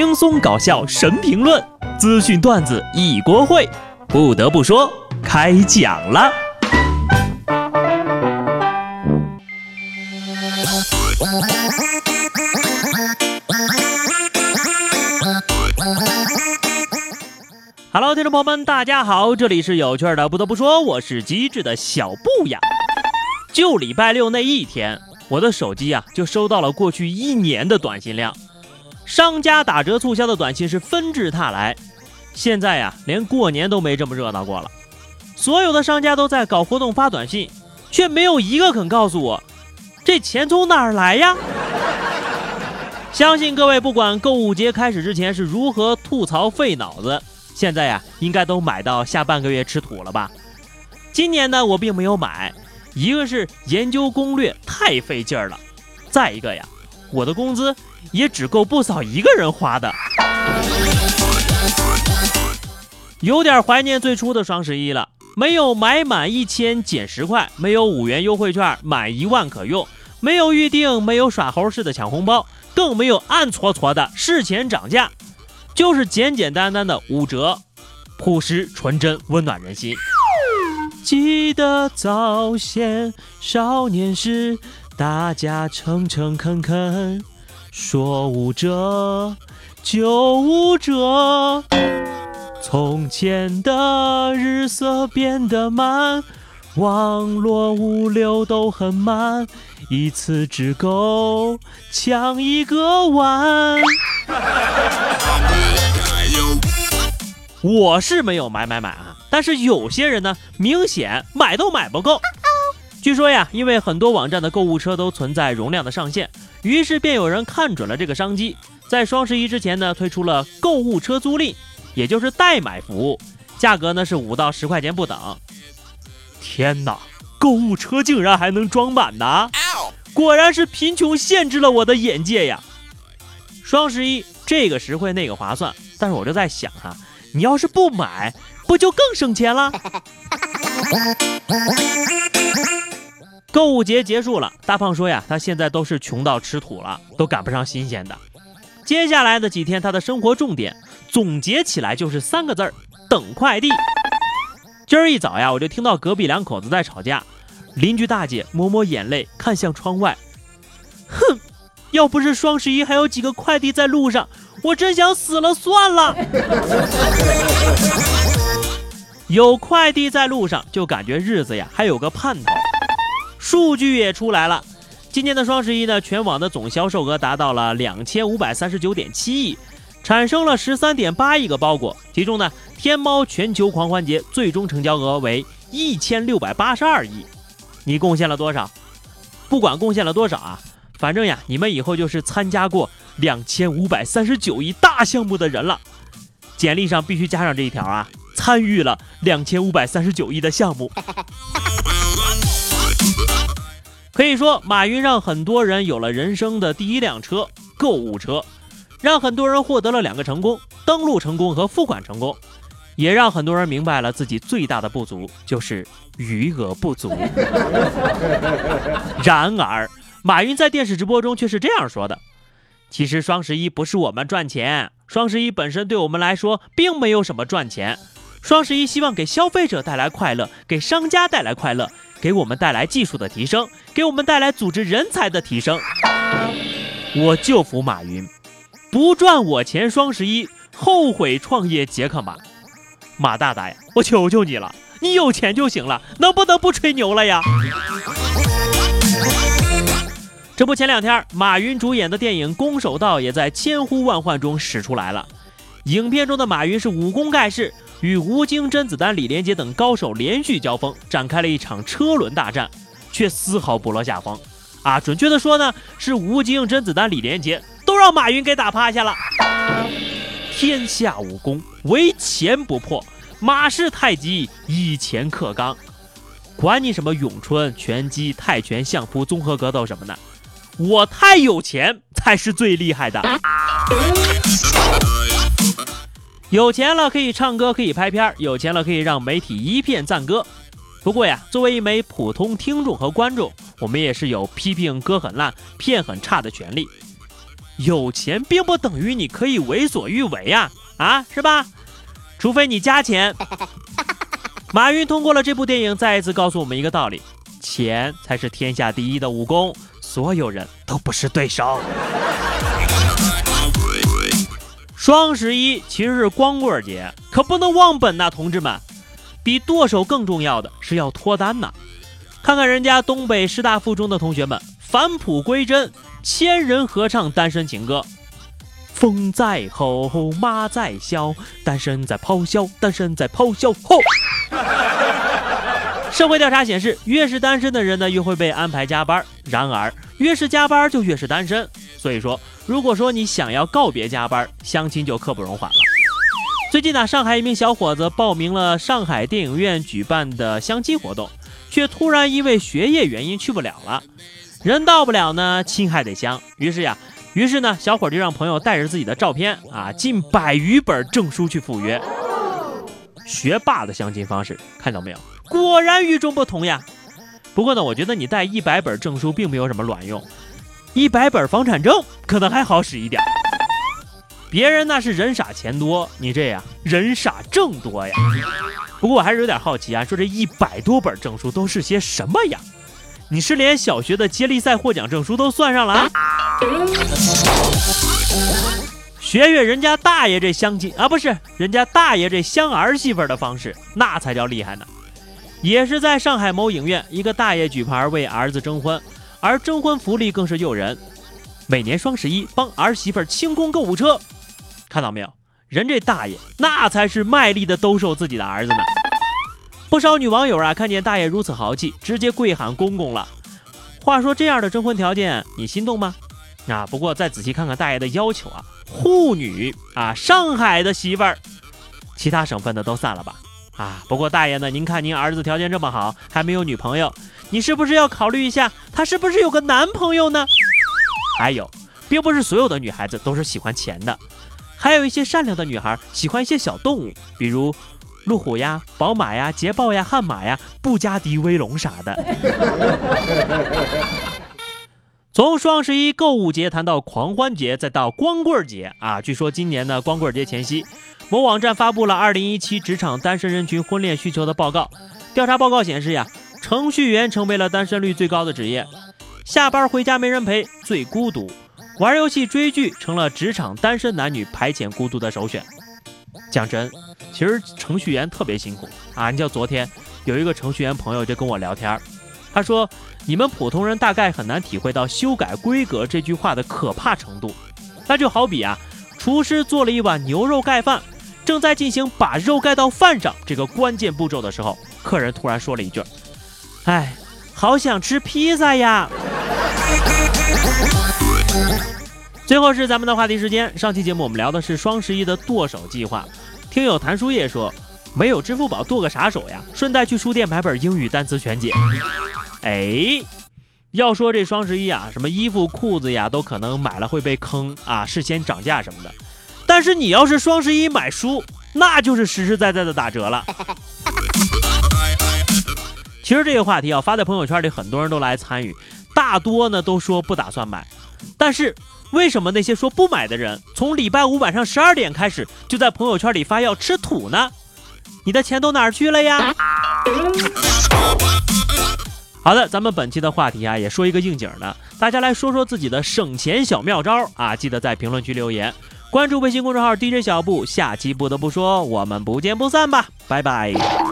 轻松搞笑神评论，资讯段子一锅烩。不得不说，开讲了。Hello，听众朋友们，大家好，这里是有趣的。不得不说，我是机智的小布呀。就礼拜六那一天，我的手机啊就收到了过去一年的短信量。商家打折促销的短信是纷至沓来，现在呀，连过年都没这么热闹过了。所有的商家都在搞活动发短信，却没有一个肯告诉我这钱从哪儿来呀。相信各位不管购物节开始之前是如何吐槽费脑子，现在呀，应该都买到下半个月吃土了吧？今年呢，我并没有买，一个是研究攻略太费劲儿了，再一个呀。我的工资也只够不嫂一个人花的，有点怀念最初的双十一了。没有买满一千减十块，没有五元优惠券满一万可用，没有预定，没有耍猴式的抢红包，更没有暗搓搓的事前涨价，就是简简单单的五折，朴实纯真，温暖人心。记得早先少年时。大家诚诚恳恳说五折就五折，从前的日色变得慢，网络物流都很慢，一次只够抢一个碗。我是没有买买买啊，但是有些人呢，明显买都买不够。据说呀，因为很多网站的购物车都存在容量的上限，于是便有人看准了这个商机，在双十一之前呢，推出了购物车租赁，也就是代买服务，价格呢是五到十块钱不等。天哪，购物车竟然还能装满呢！果然是贫穷限制了我的眼界呀！双十一这个实惠那个划算，但是我就在想哈，你要是不买，不就更省钱了？购物节结束了，大胖说呀，他现在都是穷到吃土了，都赶不上新鲜的。接下来的几天，他的生活重点总结起来就是三个字儿：等快递。今儿一早呀，我就听到隔壁两口子在吵架，邻居大姐抹抹眼泪，看向窗外，哼，要不是双十一还有几个快递在路上，我真想死了算了。有快递在路上，就感觉日子呀还有个盼头。数据也出来了，今年的双十一呢，全网的总销售额达到了两千五百三十九点七亿，产生了十三点八亿个包裹。其中呢，天猫全球狂欢节最终成交额为一千六百八十二亿。你贡献了多少？不管贡献了多少啊，反正呀，你们以后就是参加过两千五百三十九亿大项目的人了。简历上必须加上这一条啊，参与了两千五百三十九亿的项目。可以说，马云让很多人有了人生的第一辆车——购物车，让很多人获得了两个成功：登录成功和付款成功，也让很多人明白了自己最大的不足就是余额不足。然而，马云在电视直播中却是这样说的：“其实双十一不是我们赚钱，双十一本身对我们来说并没有什么赚钱。双十一希望给消费者带来快乐，给商家带来快乐。”给我们带来技术的提升，给我们带来组织人才的提升。我就服马云，不赚我钱双十一，后悔创业杰克马。马大大呀，我求求你了，你有钱就行了，能不能不吹牛了呀？这不，前两天马云主演的电影《攻守道》也在千呼万唤中使出来了。影片中的马云是武功盖世。与吴京、甄子丹、李连杰等高手连续交锋，展开了一场车轮大战，却丝毫不落下风。啊，准确的说呢，是吴京、甄子丹、李连杰都让马云给打趴下了。天下武功，唯钱不破。马氏太极，以钱克刚。管你什么咏春、拳击、泰拳、相扑、综合格斗什么的，我太有钱才是最厉害的。有钱了可以唱歌，可以拍片儿；有钱了可以让媒体一片赞歌。不过呀，作为一枚普通听众和观众，我们也是有批评歌很烂、片很差的权利。有钱并不等于你可以为所欲为呀，啊，是吧？除非你加钱。马云通过了这部电影，再一次告诉我们一个道理：钱才是天下第一的武功，所有人都不是对手。双十一其实是光棍节，可不能忘本呐，同志们！比剁手更重要的是要脱单呐。看看人家东北师大附中的同学们返璞归真，千人合唱单身情歌。风在吼，马在啸，单身在咆哮，单身在咆哮。吼！社会调查显示，越是单身的人呢，越会被安排加班。然而，越是加班就越是单身。所以说，如果说你想要告别加班，相亲就刻不容缓了。最近呢，上海一名小伙子报名了上海电影院举办的相亲活动，却突然因为学业原因去不了了。人到不了呢，亲还得相。于是呀。于是呢，小伙就让朋友带着自己的照片啊，近百余本证书去赴约。学霸的相亲方式看到没有？果然与众不同呀。不过呢，我觉得你带一百本证书并没有什么卵用，一百本房产证可能还好使一点。别人那是人傻钱多，你这样人傻证多呀。不过我还是有点好奇啊，说这一百多本证书都是些什么呀？你是连小学的接力赛获奖证书都算上了啊？学学人家大爷这相亲啊，不是人家大爷这相儿媳妇的方式，那才叫厉害呢。也是在上海某影院，一个大爷举牌为儿子征婚，而征婚福利更是诱人，每年双十一帮儿媳妇清空购物车。看到没有？人这大爷那才是卖力的兜售自己的儿子呢。不少女网友啊，看见大爷如此豪气，直接跪喊公公了。话说这样的征婚条件，你心动吗？啊，不过再仔细看看大爷的要求啊，沪女啊，上海的媳妇儿，其他省份的都散了吧。啊，不过大爷呢，您看您儿子条件这么好，还没有女朋友，你是不是要考虑一下，他是不是有个男朋友呢？还有，并不是所有的女孩子都是喜欢钱的，还有一些善良的女孩喜欢一些小动物，比如。路虎呀，宝马呀，捷豹呀，悍马呀，布加迪威龙啥的。从双十一购物节谈到狂欢节，再到光棍节啊！据说今年的光棍节前夕，某网站发布了二零一七职场单身人群婚恋需求的报告。调查报告显示呀，程序员成为了单身率最高的职业，下班回家没人陪，最孤独；玩游戏、追剧成了职场单身男女排遣孤独的首选。讲真。其实程序员特别辛苦啊！你像昨天有一个程序员朋友就跟我聊天儿，他说：“你们普通人大概很难体会到修改规格这句话的可怕程度。那就好比啊，厨师做了一碗牛肉盖饭，正在进行把肉盖到饭上这个关键步骤的时候，客人突然说了一句：‘哎，好想吃披萨呀！’最后是咱们的话题时间，上期节目我们聊的是双十一的剁手计划。听友谭书叶说，没有支付宝剁个啥手呀？顺带去书店买本英语单词全解。哎，要说这双十一啊，什么衣服裤子呀，都可能买了会被坑啊，事先涨价什么的。但是你要是双十一买书，那就是实实在在的打折了。其实这个话题啊，发在朋友圈里，很多人都来参与，大多呢都说不打算买，但是。为什么那些说不买的人，从礼拜五晚上十二点开始就在朋友圈里发要吃土呢？你的钱都哪儿去了呀？好的，咱们本期的话题啊，也说一个应景的，大家来说说自己的省钱小妙招啊！记得在评论区留言，关注微信公众号 DJ 小布，下期不得不说，我们不见不散吧，拜拜。